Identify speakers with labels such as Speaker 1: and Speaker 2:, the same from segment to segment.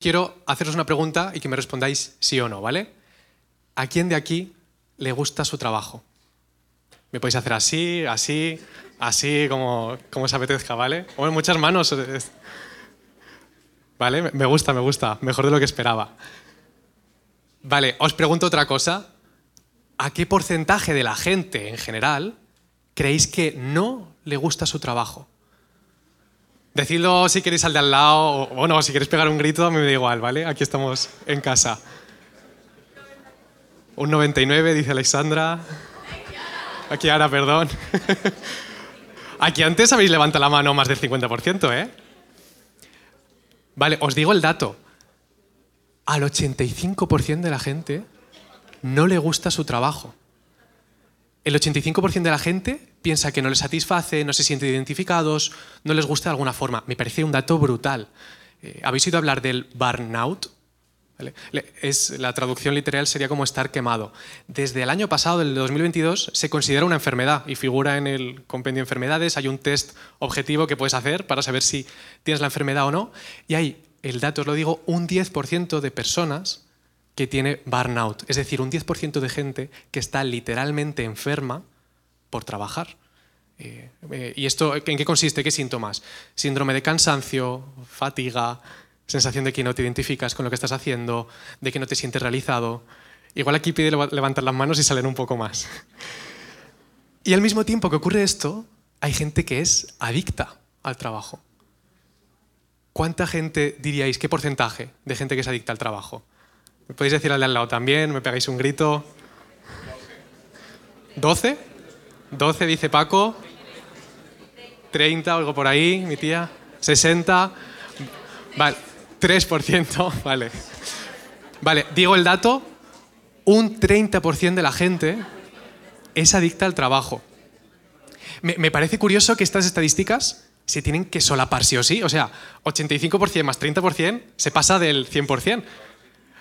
Speaker 1: quiero haceros una pregunta y que me respondáis sí o no, ¿vale? ¿A quién de aquí le gusta su trabajo? Me podéis hacer así, así, así, como, como os apetezca, ¿vale? Bueno, muchas manos. ¿Vale? Me gusta, me gusta. Mejor de lo que esperaba. Vale, os pregunto otra cosa. ¿A qué porcentaje de la gente en general creéis que no le gusta su trabajo? Decidlo si queréis al de al lado, o bueno, si queréis pegar un grito, a mí me da igual, ¿vale? Aquí estamos en casa. Un 99, dice Alexandra. Aquí ahora, perdón. Aquí antes habéis levantado la mano más del 50%, ¿eh? Vale, os digo el dato. Al 85% de la gente no le gusta su trabajo. El 85% de la gente piensa que no les satisface, no se sienten identificados, no les gusta de alguna forma. Me parece un dato brutal. Eh, ¿Habéis oído hablar del burnout? Es, la traducción literal sería como estar quemado. Desde el año pasado, del 2022, se considera una enfermedad y figura en el compendio de enfermedades. Hay un test objetivo que puedes hacer para saber si tienes la enfermedad o no. Y hay, el dato os lo digo, un 10% de personas que tiene burnout, es decir, un 10% de gente que está literalmente enferma por trabajar. Eh, eh, ¿Y esto en qué consiste? ¿Qué síntomas? Síndrome de cansancio, fatiga, sensación de que no te identificas con lo que estás haciendo, de que no te sientes realizado. Igual aquí pide levantar las manos y salen un poco más. Y al mismo tiempo que ocurre esto, hay gente que es adicta al trabajo. ¿Cuánta gente diríais, qué porcentaje de gente que es adicta al trabajo? ¿Me podéis decir al de al lado también? ¿Me pegáis un grito? ¿12? ¿12 dice Paco? ¿30 algo por ahí, mi tía? ¿60? Vale, 3%, vale. Vale, digo el dato, un 30% de la gente es adicta al trabajo. Me, me, parece curioso que estas estadísticas se tienen que solapar sí o sí. O sea, 85% más 30% se pasa del 100%.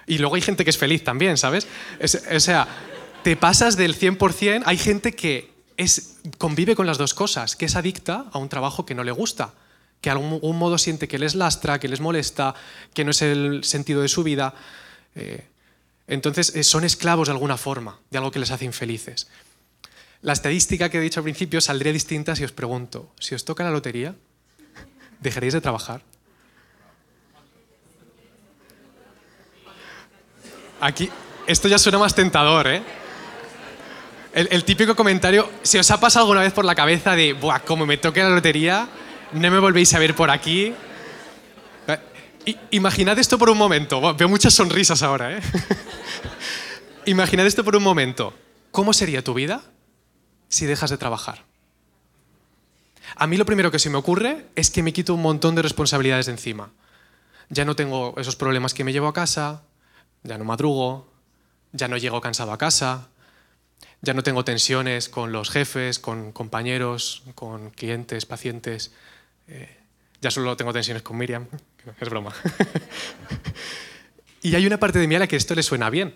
Speaker 1: Y luego hay gente que es feliz también, ¿sabes? o sea, te pasas del 100%, hay gente que es, convive con las dos cosas, que es adicta a un trabajo que no le gusta, que de algún modo siente que les lastra, que les molesta, que no es el sentido de su vida. Eh, entonces, eh, son esclavos de alguna forma, de algo que les hace infelices. La estadística que he dicho al principio saldría distinta si os pregunto, si os toca la lotería, ¿dejaréis de trabajar? Aquí, esto ya suena más tentador, ¿eh? El, típico comentario, si os ha pasado alguna vez por la cabeza de, Buah, como me toque la lotería, no me volvéis a ver por aquí. imaginad esto por un momento. veo muchas sonrisas ahora, ¿eh? imaginad esto por un momento. ¿Cómo sería tu vida si dejas de trabajar? A mí lo primero que se me ocurre es que me quito un montón de responsabilidades de encima. Ya no tengo esos problemas que me llevo a casa, ya no madrugo, ya no llego cansado a casa, ya no tengo tensiones con los jefes, con compañeros, con clientes, pacientes. Eh, ya solo tengo tensiones con Miriam, es broma. y hay una parte de mí a la que esto le suena bien.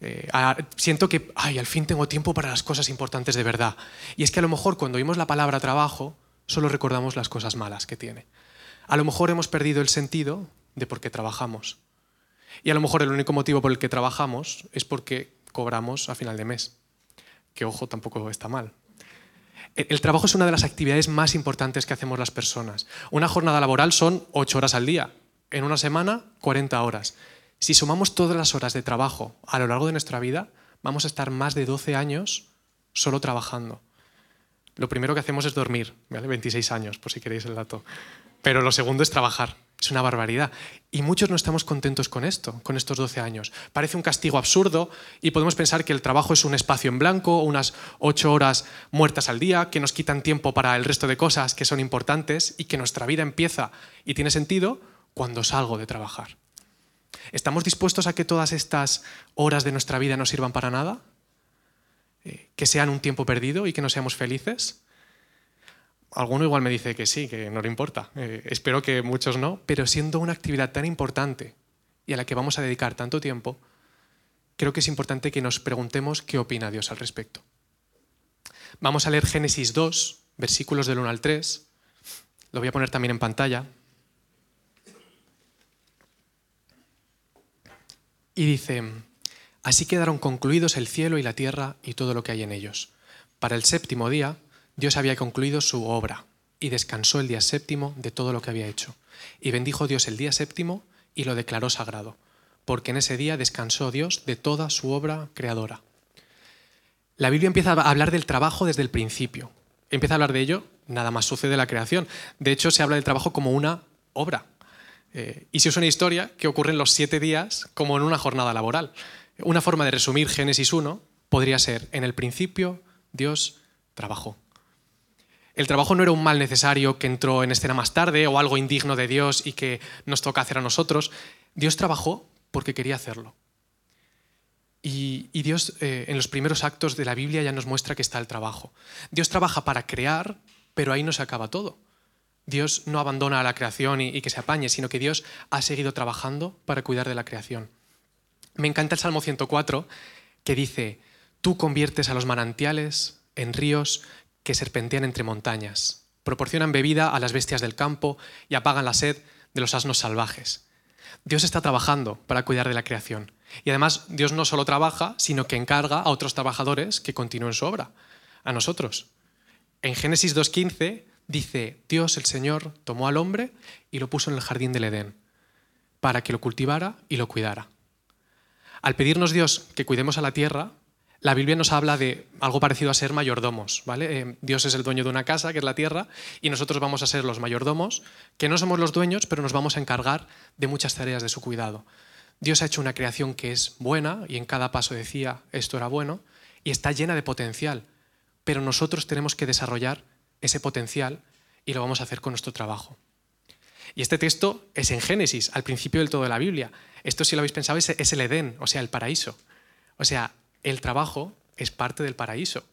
Speaker 1: Eh, siento que, ay, al fin tengo tiempo para las cosas importantes de verdad. Y es que a lo mejor cuando oímos la palabra trabajo, solo recordamos las cosas malas que tiene. A lo mejor hemos perdido el sentido de por qué trabajamos. Y a lo mejor el único motivo por el que trabajamos es porque cobramos a final de mes. Que ojo, tampoco está mal. El trabajo es una de las actividades más importantes que hacemos las personas. Una jornada laboral son 8 horas al día. En una semana, 40 horas. Si sumamos todas las horas de trabajo a lo largo de nuestra vida, vamos a estar más de 12 años solo trabajando. Lo primero que hacemos es dormir, ¿vale? 26 años, por si queréis el dato. Pero lo segundo es trabajar. Es una barbaridad. Y muchos no estamos contentos con esto, con estos 12 años. Parece un castigo absurdo y podemos pensar que el trabajo es un espacio en blanco, unas 8 horas muertas al día, que nos quitan tiempo para el resto de cosas que son importantes y que nuestra vida empieza y tiene sentido cuando salgo de trabajar. ¿Estamos dispuestos a que todas estas horas de nuestra vida no sirvan para nada? Eh, ¿Que sean un tiempo perdido y que no seamos felices? Alguno igual me dice que sí, que no le importa. Eh, espero que muchos no, pero siendo una actividad tan importante y a la que vamos a dedicar tanto tiempo, creo que es importante que nos preguntemos qué opina Dios al respecto. Vamos a leer Génesis 2, versículos del 1 al 3. Lo voy a poner también en pantalla. Y dice, así quedaron concluidos el cielo y la tierra y todo lo que hay en ellos. Para el séptimo día, Dios había concluido su obra y descansó el día séptimo de todo lo que había hecho. Y bendijo Dios el día séptimo y lo declaró sagrado, porque en ese día descansó Dios de toda su obra creadora. La Biblia empieza a hablar del trabajo desde el principio. Empieza a hablar de ello, nada más sucede la creación. De hecho, se habla del trabajo como una obra. Eh, y si es una historia que ocurre en los siete días como en una jornada laboral. Una forma de resumir Génesis 1 podría ser, en el principio Dios trabajó. El trabajo no era un mal necesario que entró en escena más tarde o algo indigno de Dios y que nos toca hacer a nosotros. Dios trabajó porque quería hacerlo. Y, Dios eh, en los primeros actos de la Biblia ya nos muestra que está el trabajo. Dios trabaja para crear, pero ahí no se acaba todo. Dios no abandona a la creación y, que se apañe, sino que Dios ha seguido trabajando para cuidar de la creación. Me encanta el Salmo 104 que dice, tú conviertes a los manantiales en ríos que serpentean entre montañas, proporcionan bebida a las bestias del campo y apagan la sed de los asnos salvajes. Dios está trabajando para cuidar de la creación. Y además Dios no solo trabaja, sino que encarga a otros trabajadores que continúen su obra, a nosotros. En Génesis 2.15 dice, Dios el Señor tomó al hombre y lo puso en el jardín del Edén, para que lo cultivara y lo cuidara. Al pedirnos Dios que cuidemos a la tierra, la Biblia nos habla de algo parecido a ser mayordomos, ¿vale? Eh, Dios es el dueño de una casa, que es la tierra, y nosotros vamos a ser los mayordomos, que no somos los dueños, pero nos vamos a encargar de muchas tareas de su cuidado. Dios ha hecho una creación que es buena, y en cada paso decía, esto era bueno, y está llena de potencial, pero nosotros tenemos que desarrollar ese potencial y lo vamos a hacer con nuestro trabajo. Y este texto es en Génesis, al principio del todo de la Biblia. Esto, si lo habéis pensado, es el Edén, o sea, el paraíso. O sea, el trabajo es parte del paraíso.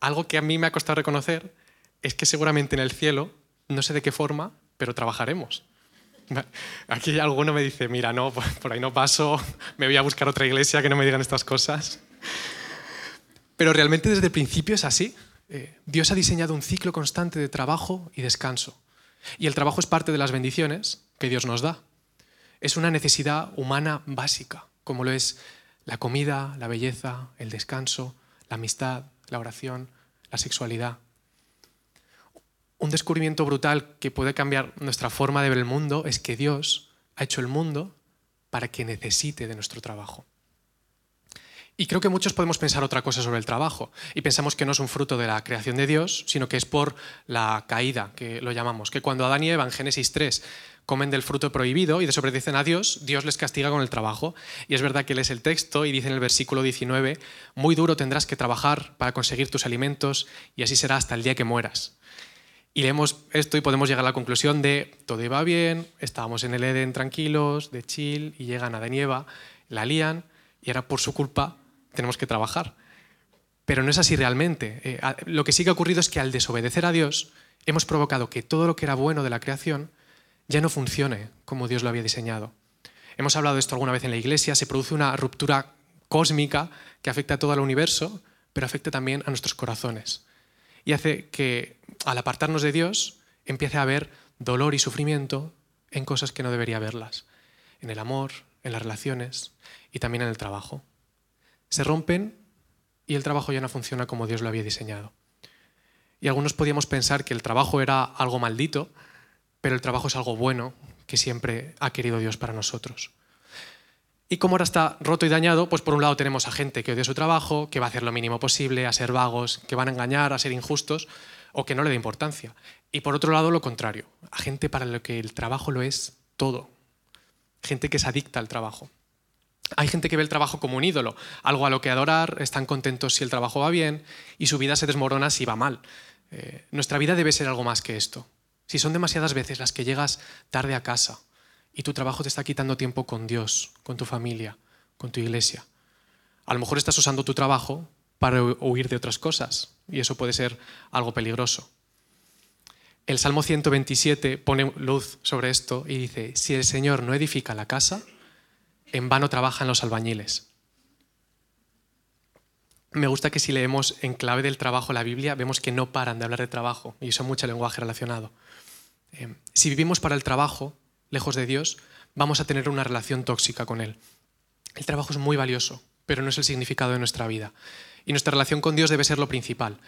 Speaker 1: Algo que a mí me ha costado reconocer es que seguramente en el cielo, no sé de qué forma, pero trabajaremos. Aquí alguno me dice, mira, no, por ahí no paso, me voy a buscar otra iglesia que no me digan estas cosas. Pero realmente desde el principio es así. Eh, Dios ha diseñado un ciclo constante de trabajo y descanso. Y el trabajo es parte de las bendiciones que Dios nos da. Es una necesidad humana básica, como lo es la comida, la belleza, el descanso, la amistad, la oración, la sexualidad. Un descubrimiento brutal que puede cambiar nuestra forma de ver el mundo es que Dios ha hecho el mundo para que necesite de nuestro trabajo. Y creo que muchos podemos pensar otra cosa sobre el trabajo y pensamos que no es un fruto de la creación de Dios, sino que es por la caída, que lo llamamos, que cuando Adán y Eva en Génesis 3 comen del fruto prohibido y desobedecen a Dios, Dios les castiga con el trabajo. Y es verdad que lees el texto y dice en el versículo 19, muy duro tendrás que trabajar para conseguir tus alimentos y así será hasta el día que mueras. Y leemos esto y podemos llegar a la conclusión de todo iba bien, estábamos en el Edén tranquilos, de chill, y llegan a Eva, la lían y ahora por su culpa tenemos que trabajar. Pero no es así realmente. Eh, lo que sí que ha ocurrido es que al desobedecer a Dios hemos provocado que todo lo que era bueno de la creación ya no funcione como Dios lo había diseñado. Hemos hablado de esto alguna vez en la iglesia, se produce una ruptura cósmica que afecta a todo el universo, pero afecta también a nuestros corazones. Y hace que al apartarnos de Dios empiece a haber dolor y sufrimiento en cosas que no debería haberlas, en el amor, en las relaciones y también en el trabajo. Se rompen y el trabajo ya no funciona como Dios lo había diseñado. Y algunos podíamos pensar que el trabajo era algo maldito, pero el trabajo es algo bueno que siempre ha querido Dios para nosotros. Y como ahora está roto y dañado, pues por un lado tenemos a gente que odia su trabajo, que va a hacer lo mínimo posible, a ser vagos, que van a engañar, a ser injustos o que no le da importancia. Y por otro lado lo contrario, a gente para lo que el trabajo lo es todo. Gente que es adicta al trabajo. Hay gente que ve el trabajo como un ídolo, algo a lo que adorar, están contentos si el trabajo va bien y su vida se desmorona si va mal. Eh, nuestra vida debe ser algo más que esto. Si son demasiadas veces las que llegas tarde a casa y tu trabajo te está quitando tiempo con Dios, con tu familia, con tu iglesia, a lo mejor estás usando tu trabajo para huir de otras cosas y eso puede ser algo peligroso. El Salmo 127 pone luz sobre esto y dice, si el Señor no edifica la casa, en vano trabajan los albañiles me gusta que si leemos en clave del trabajo la Biblia, vemos que no paran de hablar de trabajo y usan mucho lenguaje relacionado. Eh, si vivimos para el trabajo, lejos de Dios, vamos a tener una relación tóxica con Él. El trabajo es muy valioso, pero no es el significado de nuestra vida. Y nuestra relación con Dios debe ser lo principal.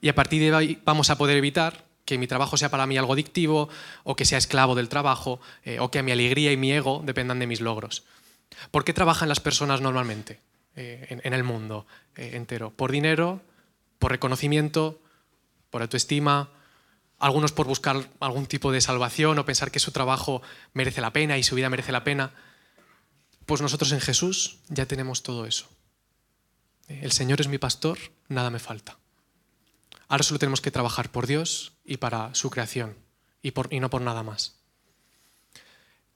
Speaker 1: Y a partir de ahí vamos a poder evitar que mi trabajo sea para mí algo adictivo, o que sea esclavo del trabajo, eh, o que mi alegría y mi ego dependan de mis logros. ¿Por qué trabajan las personas normalmente eh, en, el mundo entero? ¿Por dinero? ¿Por reconocimiento? ¿Por autoestima? Algunos por buscar algún tipo de salvación o pensar que su trabajo merece la pena y su vida merece la pena. Pues nosotros en Jesús ya tenemos todo eso. El Señor es mi pastor, nada me falta. Ahora solo tenemos que trabajar por Dios y para su creación y no por nada más.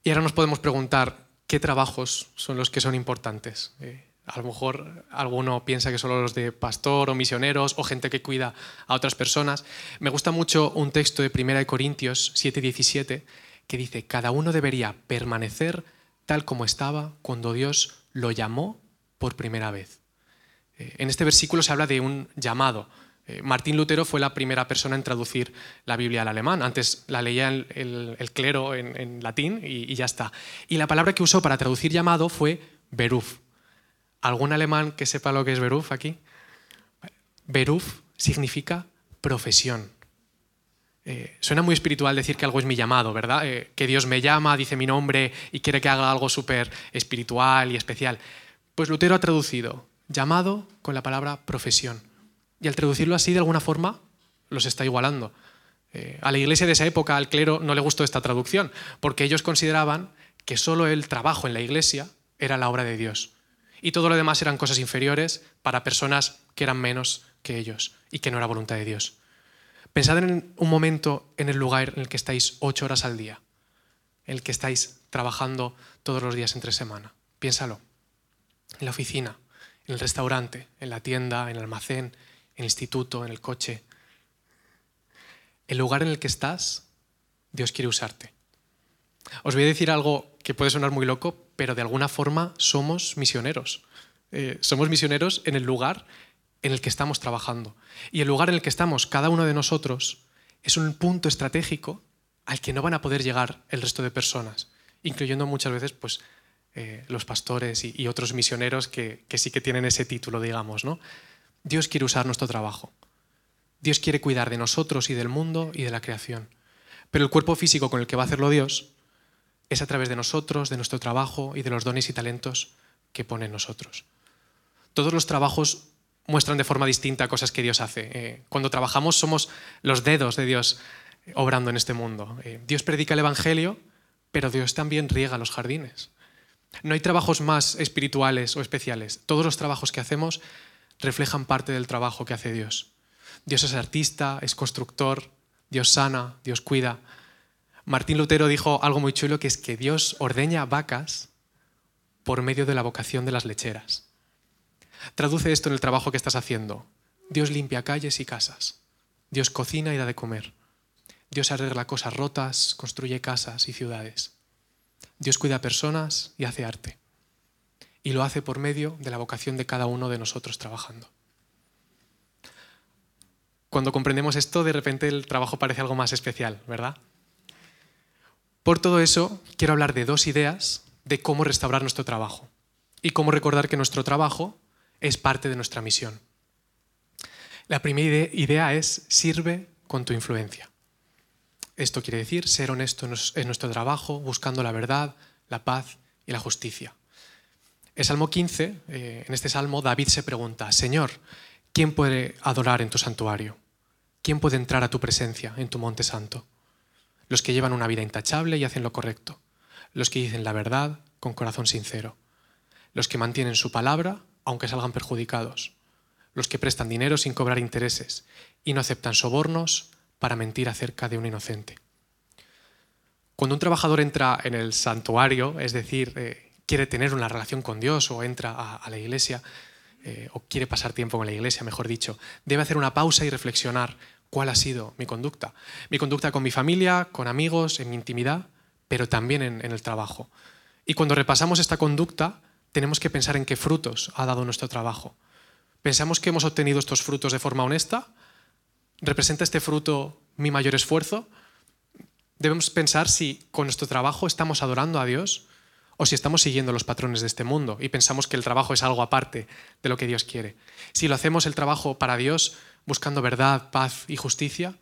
Speaker 1: Y ahora nos podemos preguntar qué trabajos son los que son importantes. Eh, a lo mejor alguno piensa que solo los de pastor o misioneros o gente que cuida a otras personas. Me gusta mucho un texto de 1 Corintios 7:17 que dice, cada uno debería permanecer tal como estaba cuando Dios lo llamó por primera vez. Eh, en este versículo se habla de un llamado, eh, Martín Lutero fue la primera persona en traducir la Biblia al alemán. Antes la leía el, clero en, latín y, ya está. Y la palabra que usó para traducir llamado fue Beruf. ¿Algún alemán que sepa lo que es Beruf aquí? Beruf significa profesión. Eh, suena muy espiritual decir que algo es mi llamado, ¿verdad? Eh, que Dios me llama, dice mi nombre y quiere que haga algo súper espiritual y especial. Pues Lutero ha traducido llamado con la palabra profesión. Y al traducirlo así, de alguna forma, los está igualando. Eh, a la iglesia de esa época, al clero, no le gustó esta traducción, porque ellos consideraban que solo el trabajo en la iglesia era la obra de Dios. Y todo lo demás eran cosas inferiores para personas que eran menos que ellos y que no era voluntad de Dios. Pensad en un momento en el lugar en el que estáis ocho horas al día, en el que estáis trabajando todos los días entre semana. Piénsalo. En la oficina, en el restaurante, en la tienda, en el almacén, en el instituto, en el coche. El lugar en el que estás, Dios quiere usarte. Os voy a decir algo que puede sonar muy loco, pero de alguna forma somos misioneros. Eh, somos misioneros en el lugar en el que estamos trabajando. Y el lugar en el que estamos, cada uno de nosotros, es un punto estratégico al que no van a poder llegar el resto de personas, incluyendo muchas veces pues, eh, los pastores y, otros misioneros que, que, sí que tienen ese título, digamos. ¿no? Dios quiere usar nuestro trabajo. Dios quiere cuidar de nosotros y del mundo y de la creación. Pero el cuerpo físico con el que va a hacerlo Dios es a través de nosotros, de nuestro trabajo y de los dones y talentos que pone en nosotros. Todos los trabajos muestran de forma distinta cosas que Dios hace. Eh, cuando trabajamos somos los dedos de Dios obrando en este mundo. Eh, Dios predica el Evangelio, pero Dios también riega los jardines. No hay trabajos más espirituales o especiales. Todos los trabajos que hacemos reflejan parte del trabajo que hace Dios. Dios es artista, es constructor, Dios sana, Dios cuida. Martín Lutero dijo algo muy chulo que es que Dios ordeña vacas por medio de la vocación de las lecheras. Traduce esto en el trabajo que estás haciendo. Dios limpia calles y casas. Dios cocina y da de comer. Dios arregla cosas rotas, construye casas y ciudades. Dios cuida personas y hace arte y lo hace por medio de la vocación de cada uno de nosotros trabajando. Cuando comprendemos esto, de repente el trabajo parece algo más especial, ¿verdad? Por todo eso, quiero hablar de dos ideas de cómo restaurar nuestro trabajo y cómo recordar que nuestro trabajo es parte de nuestra misión. La primera idea es sirve con tu influencia. Esto quiere decir ser honesto en nuestro trabajo, buscando la verdad, la paz y la justicia. En Salmo 15, eh, en este salmo, David se pregunta, Señor, ¿quién puede adorar en tu santuario? ¿Quién puede entrar a tu presencia en tu monte santo? Los que llevan una vida intachable y hacen lo correcto, los que dicen la verdad con corazón sincero, los que mantienen su palabra aunque salgan perjudicados, los que prestan dinero sin cobrar intereses y no aceptan sobornos para mentir acerca de un inocente. Cuando un trabajador entra en el santuario, es decir, eh, quiere tener una relación con Dios o entra a, la iglesia, eh, o quiere pasar tiempo con la iglesia, mejor dicho, debe hacer una pausa y reflexionar cuál ha sido mi conducta. Mi conducta con mi familia, con amigos, en mi intimidad, pero también en, el trabajo. Y cuando repasamos esta conducta, tenemos que pensar en qué frutos ha dado nuestro trabajo. ¿Pensamos que hemos obtenido estos frutos de forma honesta? ¿Representa este fruto mi mayor esfuerzo? Debemos pensar si con nuestro trabajo estamos adorando a Dios o si estamos siguiendo los patrones de este mundo y pensamos que el trabajo es algo aparte de lo que Dios quiere. Si lo hacemos el trabajo para Dios, buscando verdad, paz y justicia,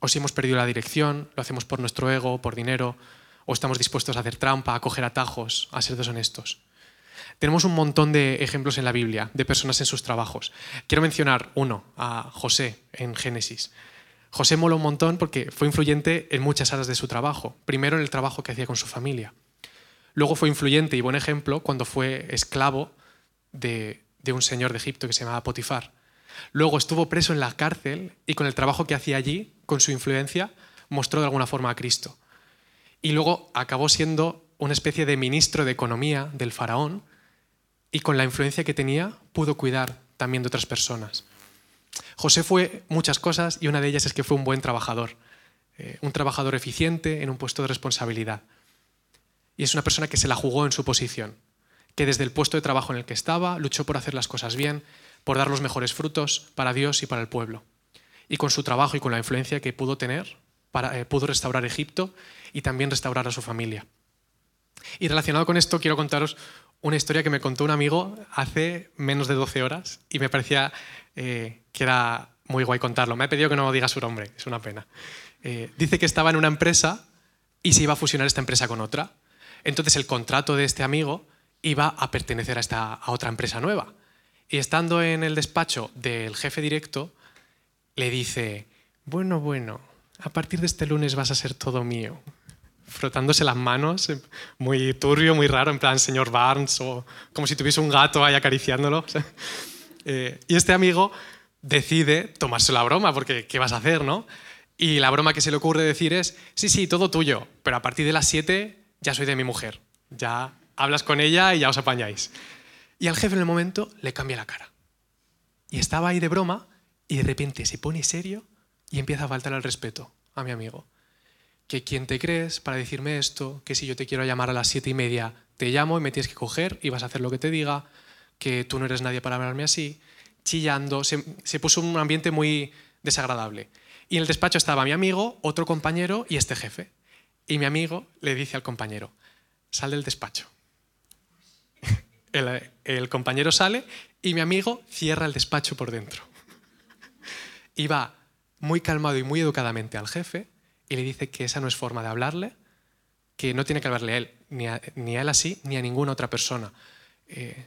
Speaker 1: o si hemos perdido la dirección, lo hacemos por nuestro ego, por dinero, o estamos dispuestos a hacer trampa, a coger atajos, a ser deshonestos. Tenemos un montón de ejemplos en la Biblia de personas en sus trabajos. Quiero mencionar uno, a José en Génesis. José mola un montón porque fue influyente en muchas áreas de su trabajo. Primero en el trabajo que hacía con su familia. Luego fue influyente y buen ejemplo cuando fue esclavo de, un señor de Egipto que se llamaba Potifar. Luego estuvo preso en la cárcel y con el trabajo que hacía allí, con su influencia, mostró de alguna forma a Cristo. Y luego acabó siendo una especie de ministro de economía del faraón y con la influencia que tenía pudo cuidar también de otras personas. José fue muchas cosas y una de ellas es que fue un buen trabajador, eh, un trabajador eficiente en un puesto de responsabilidad. Y es una persona que se la jugó en su posición, que desde el puesto de trabajo en el que estaba luchó por hacer las cosas bien, por dar los mejores frutos para Dios y para el pueblo. Y con su trabajo y con la influencia que pudo tener, eh, pudo restaurar Egipto y también restaurar a su familia. Y relacionado con esto, quiero contaros una historia que me contó un amigo hace menos de 12 horas y me parecía eh, que era muy guay contarlo. Me ha pedido que no diga su nombre, es una pena. Eh, dice que estaba en una empresa y se iba a fusionar esta empresa con otra. Entonces el contrato de este amigo iba a pertenecer a, esta, a otra empresa nueva. Y estando en el despacho del jefe directo, le dice, bueno, bueno, a partir de este lunes vas a ser todo mío. Frotándose las manos, muy turbio, muy raro, en plan señor Barnes, o como si tuviese un gato ahí acariciándolo. Eh, y este amigo decide tomarse la broma, porque ¿qué vas a hacer, no? Y la broma que se le ocurre decir es, sí, sí, todo tuyo, pero a partir de las 7 ya soy de mi mujer, ya hablas con ella y ya os apañáis. Y al jefe en el momento le cambia la cara. Y estaba ahí de broma y de repente se pone serio y empieza a faltar el respeto a mi amigo. Que quién te crees para decirme esto, que si yo te quiero llamar a las siete y media, te llamo y me tienes que coger y vas a hacer lo que te diga, que tú no eres nadie para hablarme así, chillando, se, se puso un ambiente muy desagradable. Y en el despacho estaba mi amigo, otro compañero y este jefe. Y mi amigo le dice al compañero, sal del despacho. El, compañero sale y mi amigo cierra el despacho por dentro. Y va muy calmado y muy educadamente al jefe y le dice que esa no es forma de hablarle, que no tiene que hablarle a él, ni a, él así, ni a ninguna otra persona. Eh,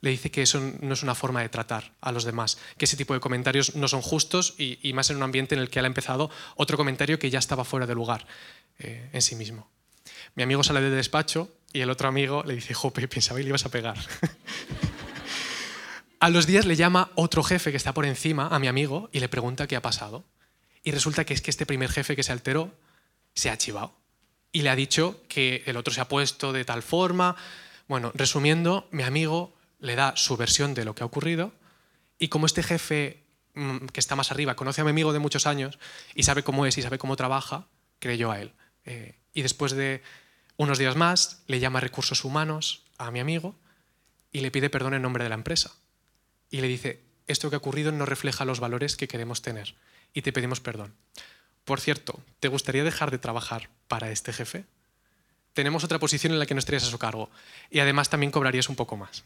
Speaker 1: le dice que eso no es una forma de tratar a los demás, que ese tipo de comentarios no son justos y, y, más en un ambiente en el que él ha empezado otro comentario que ya estaba fuera de lugar. Eh, en sí mismo. Mi amigo sale del despacho y el otro amigo le dice, jope, pensaba que le ibas a pegar. a los días le llama otro jefe que está por encima a mi amigo y le pregunta qué ha pasado. Y resulta que es que este primer jefe que se alteró se ha chivado. Y le ha dicho que el otro se ha puesto de tal forma. Bueno, resumiendo, mi amigo le da su versión de lo que ha ocurrido y como este jefe mm, que está más arriba conoce a mi amigo de muchos años y sabe cómo es y sabe cómo trabaja, creyó a él. Eh, y después de unos días más, le llama recursos humanos a mi amigo y le pide perdón en nombre de la empresa. Y le dice, esto que ha ocurrido no refleja los valores que queremos tener y te pedimos perdón. Por cierto, ¿te gustaría dejar de trabajar para este jefe? Tenemos otra posición en la que no estarías a su cargo y además también cobrarías un poco más.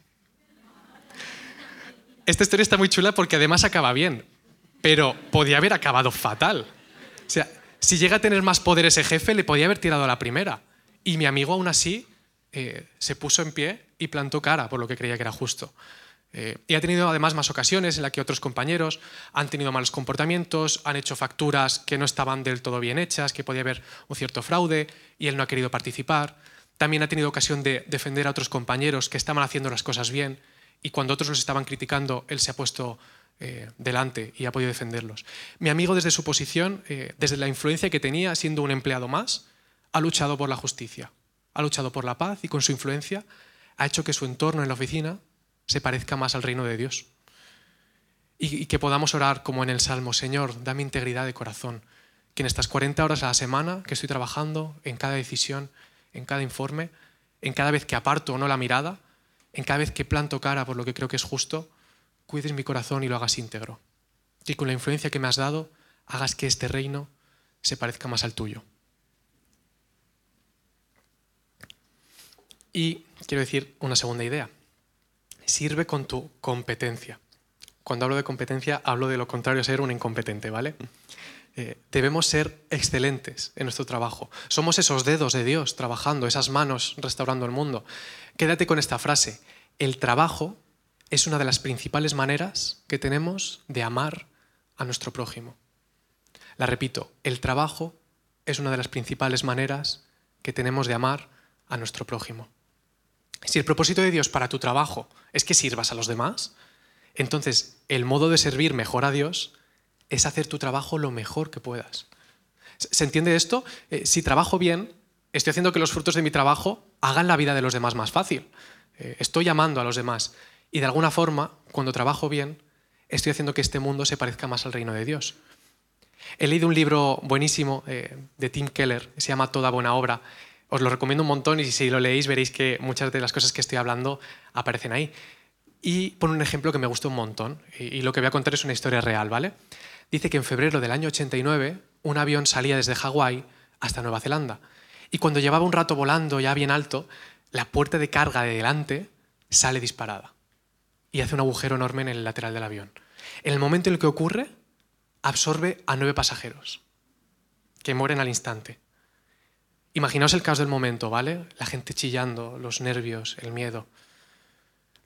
Speaker 1: Esta historia está muy chula porque además acaba bien, pero podía haber acabado fatal. O sea, si llega a tener más poder ese jefe, le podía haber tirado a la primera. Y mi amigo aún así eh, se puso en pie y plantó cara por lo que creía que era justo. Eh, y ha tenido además más ocasiones en las que otros compañeros han tenido malos comportamientos, han hecho facturas que no estaban del todo bien hechas, que podía haber un cierto fraude y él no ha querido participar. También ha tenido ocasión de defender a otros compañeros que estaban haciendo las cosas bien y cuando otros los estaban criticando, él se ha puesto eh, delante y ha podido defenderlos. Mi amigo desde su posición, desde la influencia que tenía siendo un empleado más, ha luchado por la justicia, ha luchado por la paz y con su influencia ha hecho que su entorno en la oficina se parezca más al reino de Dios. Y, que podamos orar como en el Salmo, Señor, dame integridad de corazón, que en estas 40 horas a la semana que estoy trabajando, en cada decisión, en cada informe, en cada vez que aparto o no la mirada, en cada vez que planto cara por lo que creo que es justo, cuides mi corazón y lo hagas íntegro. Que con la influencia que me has dado hagas que este reino se parezca más al tuyo. Y quiero decir una segunda idea. Sirve con tu competencia. Cuando hablo de competencia, hablo de lo contrario a ser un incompetente, ¿vale? Eh, debemos ser excelentes en nuestro trabajo. Somos esos dedos de Dios trabajando, esas manos restaurando el mundo. Quédate con esta frase. El trabajo es una de las principales maneras que tenemos de amar a nuestro prójimo. La repito, el trabajo es una de las principales maneras que tenemos de amar a nuestro prójimo. Si el propósito de Dios para tu trabajo es que sirvas a los demás, entonces el modo de servir mejor a Dios es hacer tu trabajo lo mejor que puedas. ¿Se entiende esto? Eh, si trabajo bien, estoy haciendo que los frutos de mi trabajo hagan la vida de los demás más fácil. Eh, estoy amando a los demás. Y de alguna forma, cuando trabajo bien, estoy haciendo que este mundo se parezca más al reino de Dios. He leído un libro buenísimo eh, de Tim Keller, se llama Toda buena obra. Os lo recomiendo un montón y si lo leéis veréis que muchas de las cosas que estoy hablando aparecen ahí. Y pone un ejemplo que me gustó un montón y, lo que voy a contar es una historia real, ¿vale? Dice que en febrero del año 89 un avión salía desde Hawái hasta Nueva Zelanda y cuando llevaba un rato volando ya bien alto, la puerta de carga de delante sale disparada y hace un agujero enorme en el lateral del avión. En el momento en el que ocurre, absorbe a nueve pasajeros, que mueren al instante. Imaginaos el caos del momento, ¿vale? La gente chillando, los nervios, el miedo.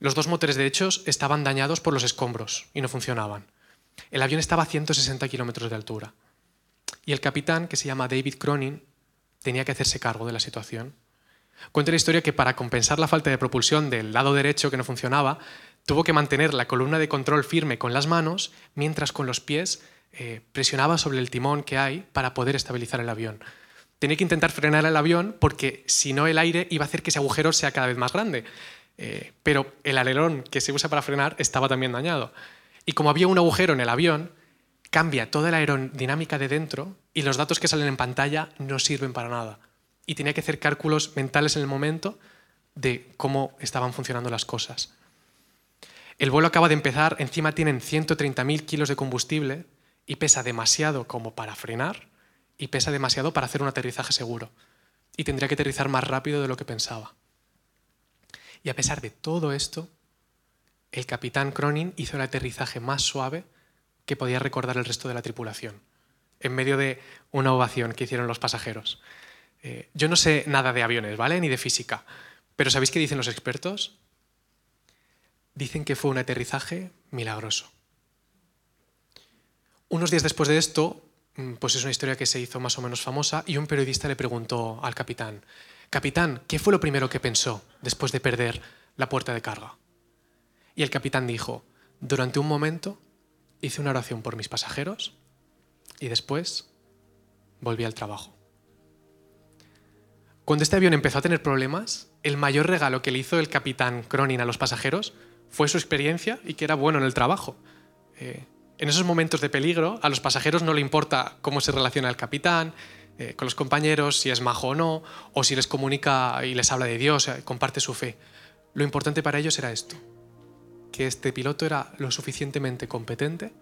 Speaker 1: Los dos motores, de hecho, estaban dañados por los escombros y no funcionaban. El avión estaba a 160 kilómetros de altura. Y el capitán, que se llama David Cronin, tenía que hacerse cargo de la situación. Cuenta la historia que para compensar la falta de propulsión del lado derecho que no funcionaba, tuvo que mantener la columna de control firme con las manos, mientras con los pies eh, presionaba sobre el timón que hay para poder estabilizar el avión. Tenía que intentar frenar el avión porque si no el aire iba a hacer que ese agujero sea cada vez más grande. Eh, pero el alerón que se usa para frenar estaba también dañado. Y como había un agujero en el avión, cambia toda la aerodinámica de dentro y los datos que salen en pantalla no sirven para nada. Y tenía que hacer cálculos mentales en el momento de cómo estaban funcionando las cosas. El vuelo acaba de empezar, encima tienen 130.000 kilos de combustible y pesa demasiado como para frenar y pesa demasiado para hacer un aterrizaje seguro. Y tendría que aterrizar más rápido de lo que pensaba. Y a pesar de todo esto, el capitán Cronin hizo el aterrizaje más suave que podía recordar el resto de la tripulación, en medio de una ovación que hicieron los pasajeros. Eh, yo no sé nada de aviones, ¿vale? Ni de física, pero ¿sabéis qué dicen los expertos? Dicen que fue un aterrizaje milagroso. Unos días después de esto, pues es una historia que se hizo más o menos famosa y un periodista le preguntó al capitán, Capitán, ¿qué fue lo primero que pensó después de perder la puerta de carga? Y el capitán dijo, durante un momento hice una oración por mis pasajeros y después volví al trabajo. Cuando este avión empezó a tener problemas, el mayor regalo que le hizo el capitán Cronin a los pasajeros fue su experiencia y que era bueno en el trabajo. Eh, en esos momentos de peligro, a los pasajeros no le importa cómo se relaciona el capitán eh, con los compañeros, si es majo o no, o si les comunica y les habla de Dios, comparte su fe. Lo importante para ellos era esto, que este piloto era lo suficientemente competente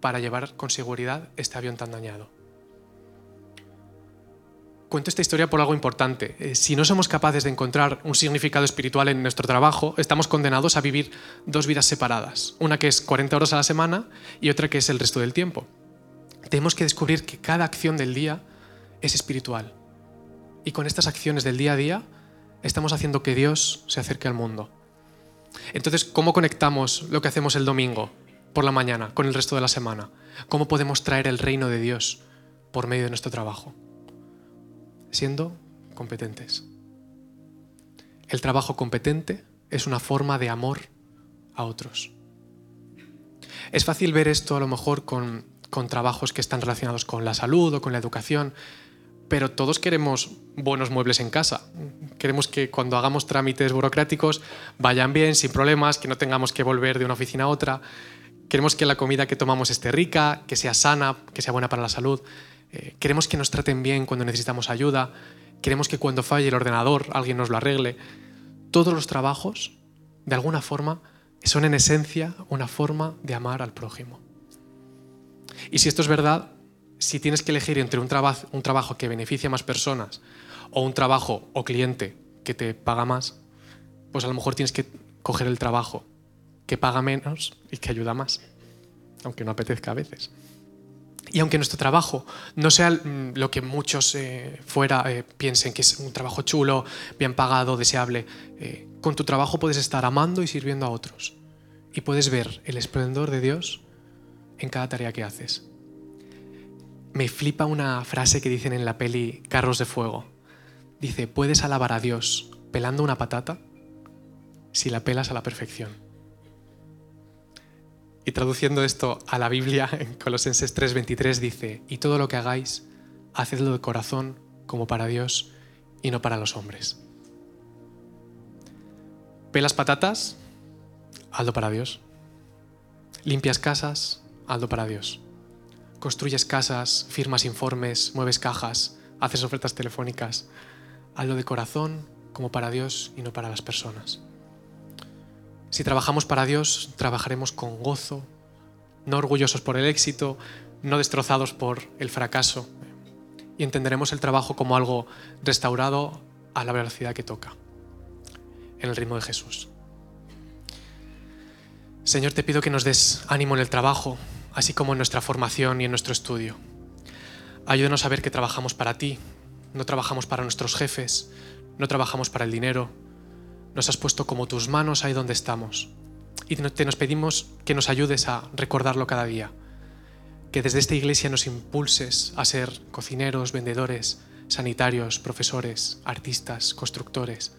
Speaker 1: para llevar con seguridad este avión tan dañado. Cuento esta historia por algo importante. Eh, si no somos capaces de encontrar un significado espiritual en nuestro trabajo, estamos condenados a vivir dos vidas separadas. Una que es 40 horas a la semana y otra que es el resto del tiempo. Tenemos que descubrir que cada acción del día es espiritual. Y con estas acciones del día a día estamos haciendo que Dios se acerque al mundo. Entonces, ¿cómo conectamos lo que hacemos el domingo por la mañana con el resto de la semana? ¿Cómo podemos traer el reino de Dios por medio de nuestro trabajo? Siendo competentes. El trabajo competente es una forma de amor a otros. Es fácil ver esto a lo mejor con, trabajos que están relacionados con la salud o con la educación, pero todos queremos buenos muebles en casa. Queremos que cuando hagamos trámites burocráticos vayan bien, sin problemas, que no tengamos que volver de una oficina a otra. Queremos que la comida que tomamos esté rica, que sea sana, que sea buena para la salud. Eh, queremos que nos traten bien cuando necesitamos ayuda, queremos que cuando falle el ordenador alguien nos lo arregle. Todos los trabajos, de alguna forma, son en esencia una forma de amar al prójimo. Y si esto es verdad, si tienes que elegir entre un, un trabajo que beneficie a más personas o un trabajo o cliente que te paga más, pues a lo mejor tienes que coger el trabajo que paga menos y que ayuda más, aunque no apetezca a veces. Y aunque nuestro trabajo no sea mm, lo que muchos eh, fuera eh, piensen que es un trabajo chulo, bien pagado, deseable, eh, con tu trabajo puedes estar amando y sirviendo a otros. Y puedes ver el esplendor de Dios en cada tarea que haces. Me flipa una frase que dicen en la peli Carros de Fuego. Dice, puedes alabar a Dios pelando una patata si la pelas a la perfección. Y traduciendo esto a la Biblia, en Colosenses 3:23 dice, y todo lo que hagáis, hacedlo de corazón como para Dios y no para los hombres. Pelas patatas, hazlo para Dios. Limpias casas, hazlo para Dios. Construyes casas, firmas informes, mueves cajas, haces ofertas telefónicas. Hazlo de corazón como para Dios y no para las personas. Si trabajamos para Dios, trabajaremos con gozo, no orgullosos por el éxito, no destrozados por el fracaso, y entenderemos el trabajo como algo restaurado a la velocidad que toca, en el ritmo de Jesús. Señor, te pido que nos des ánimo en el trabajo, así como en nuestra formación y en nuestro estudio. Ayúdanos a ver que trabajamos para ti, no trabajamos para nuestros jefes, no trabajamos para el dinero, nos has puesto como tus manos ahí donde estamos. Y te nos pedimos que nos ayudes a recordarlo cada día. Que desde esta iglesia nos impulses a ser cocineros, vendedores, sanitarios, profesores, artistas, constructores.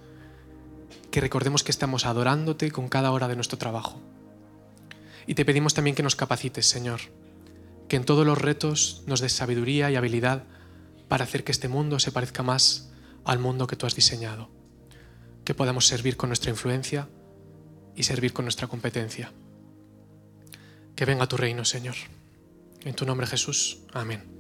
Speaker 1: Que recordemos que estamos adorándote con cada hora de nuestro trabajo. Y te pedimos también que nos capacites, Señor. Que en todos los retos nos des sabiduría y habilidad para hacer que este mundo se parezca más al mundo que tú has diseñado que podamos servir con nuestra influencia y servir con nuestra competencia. Que venga tu reino, Señor. En tu nombre Jesús. Amén.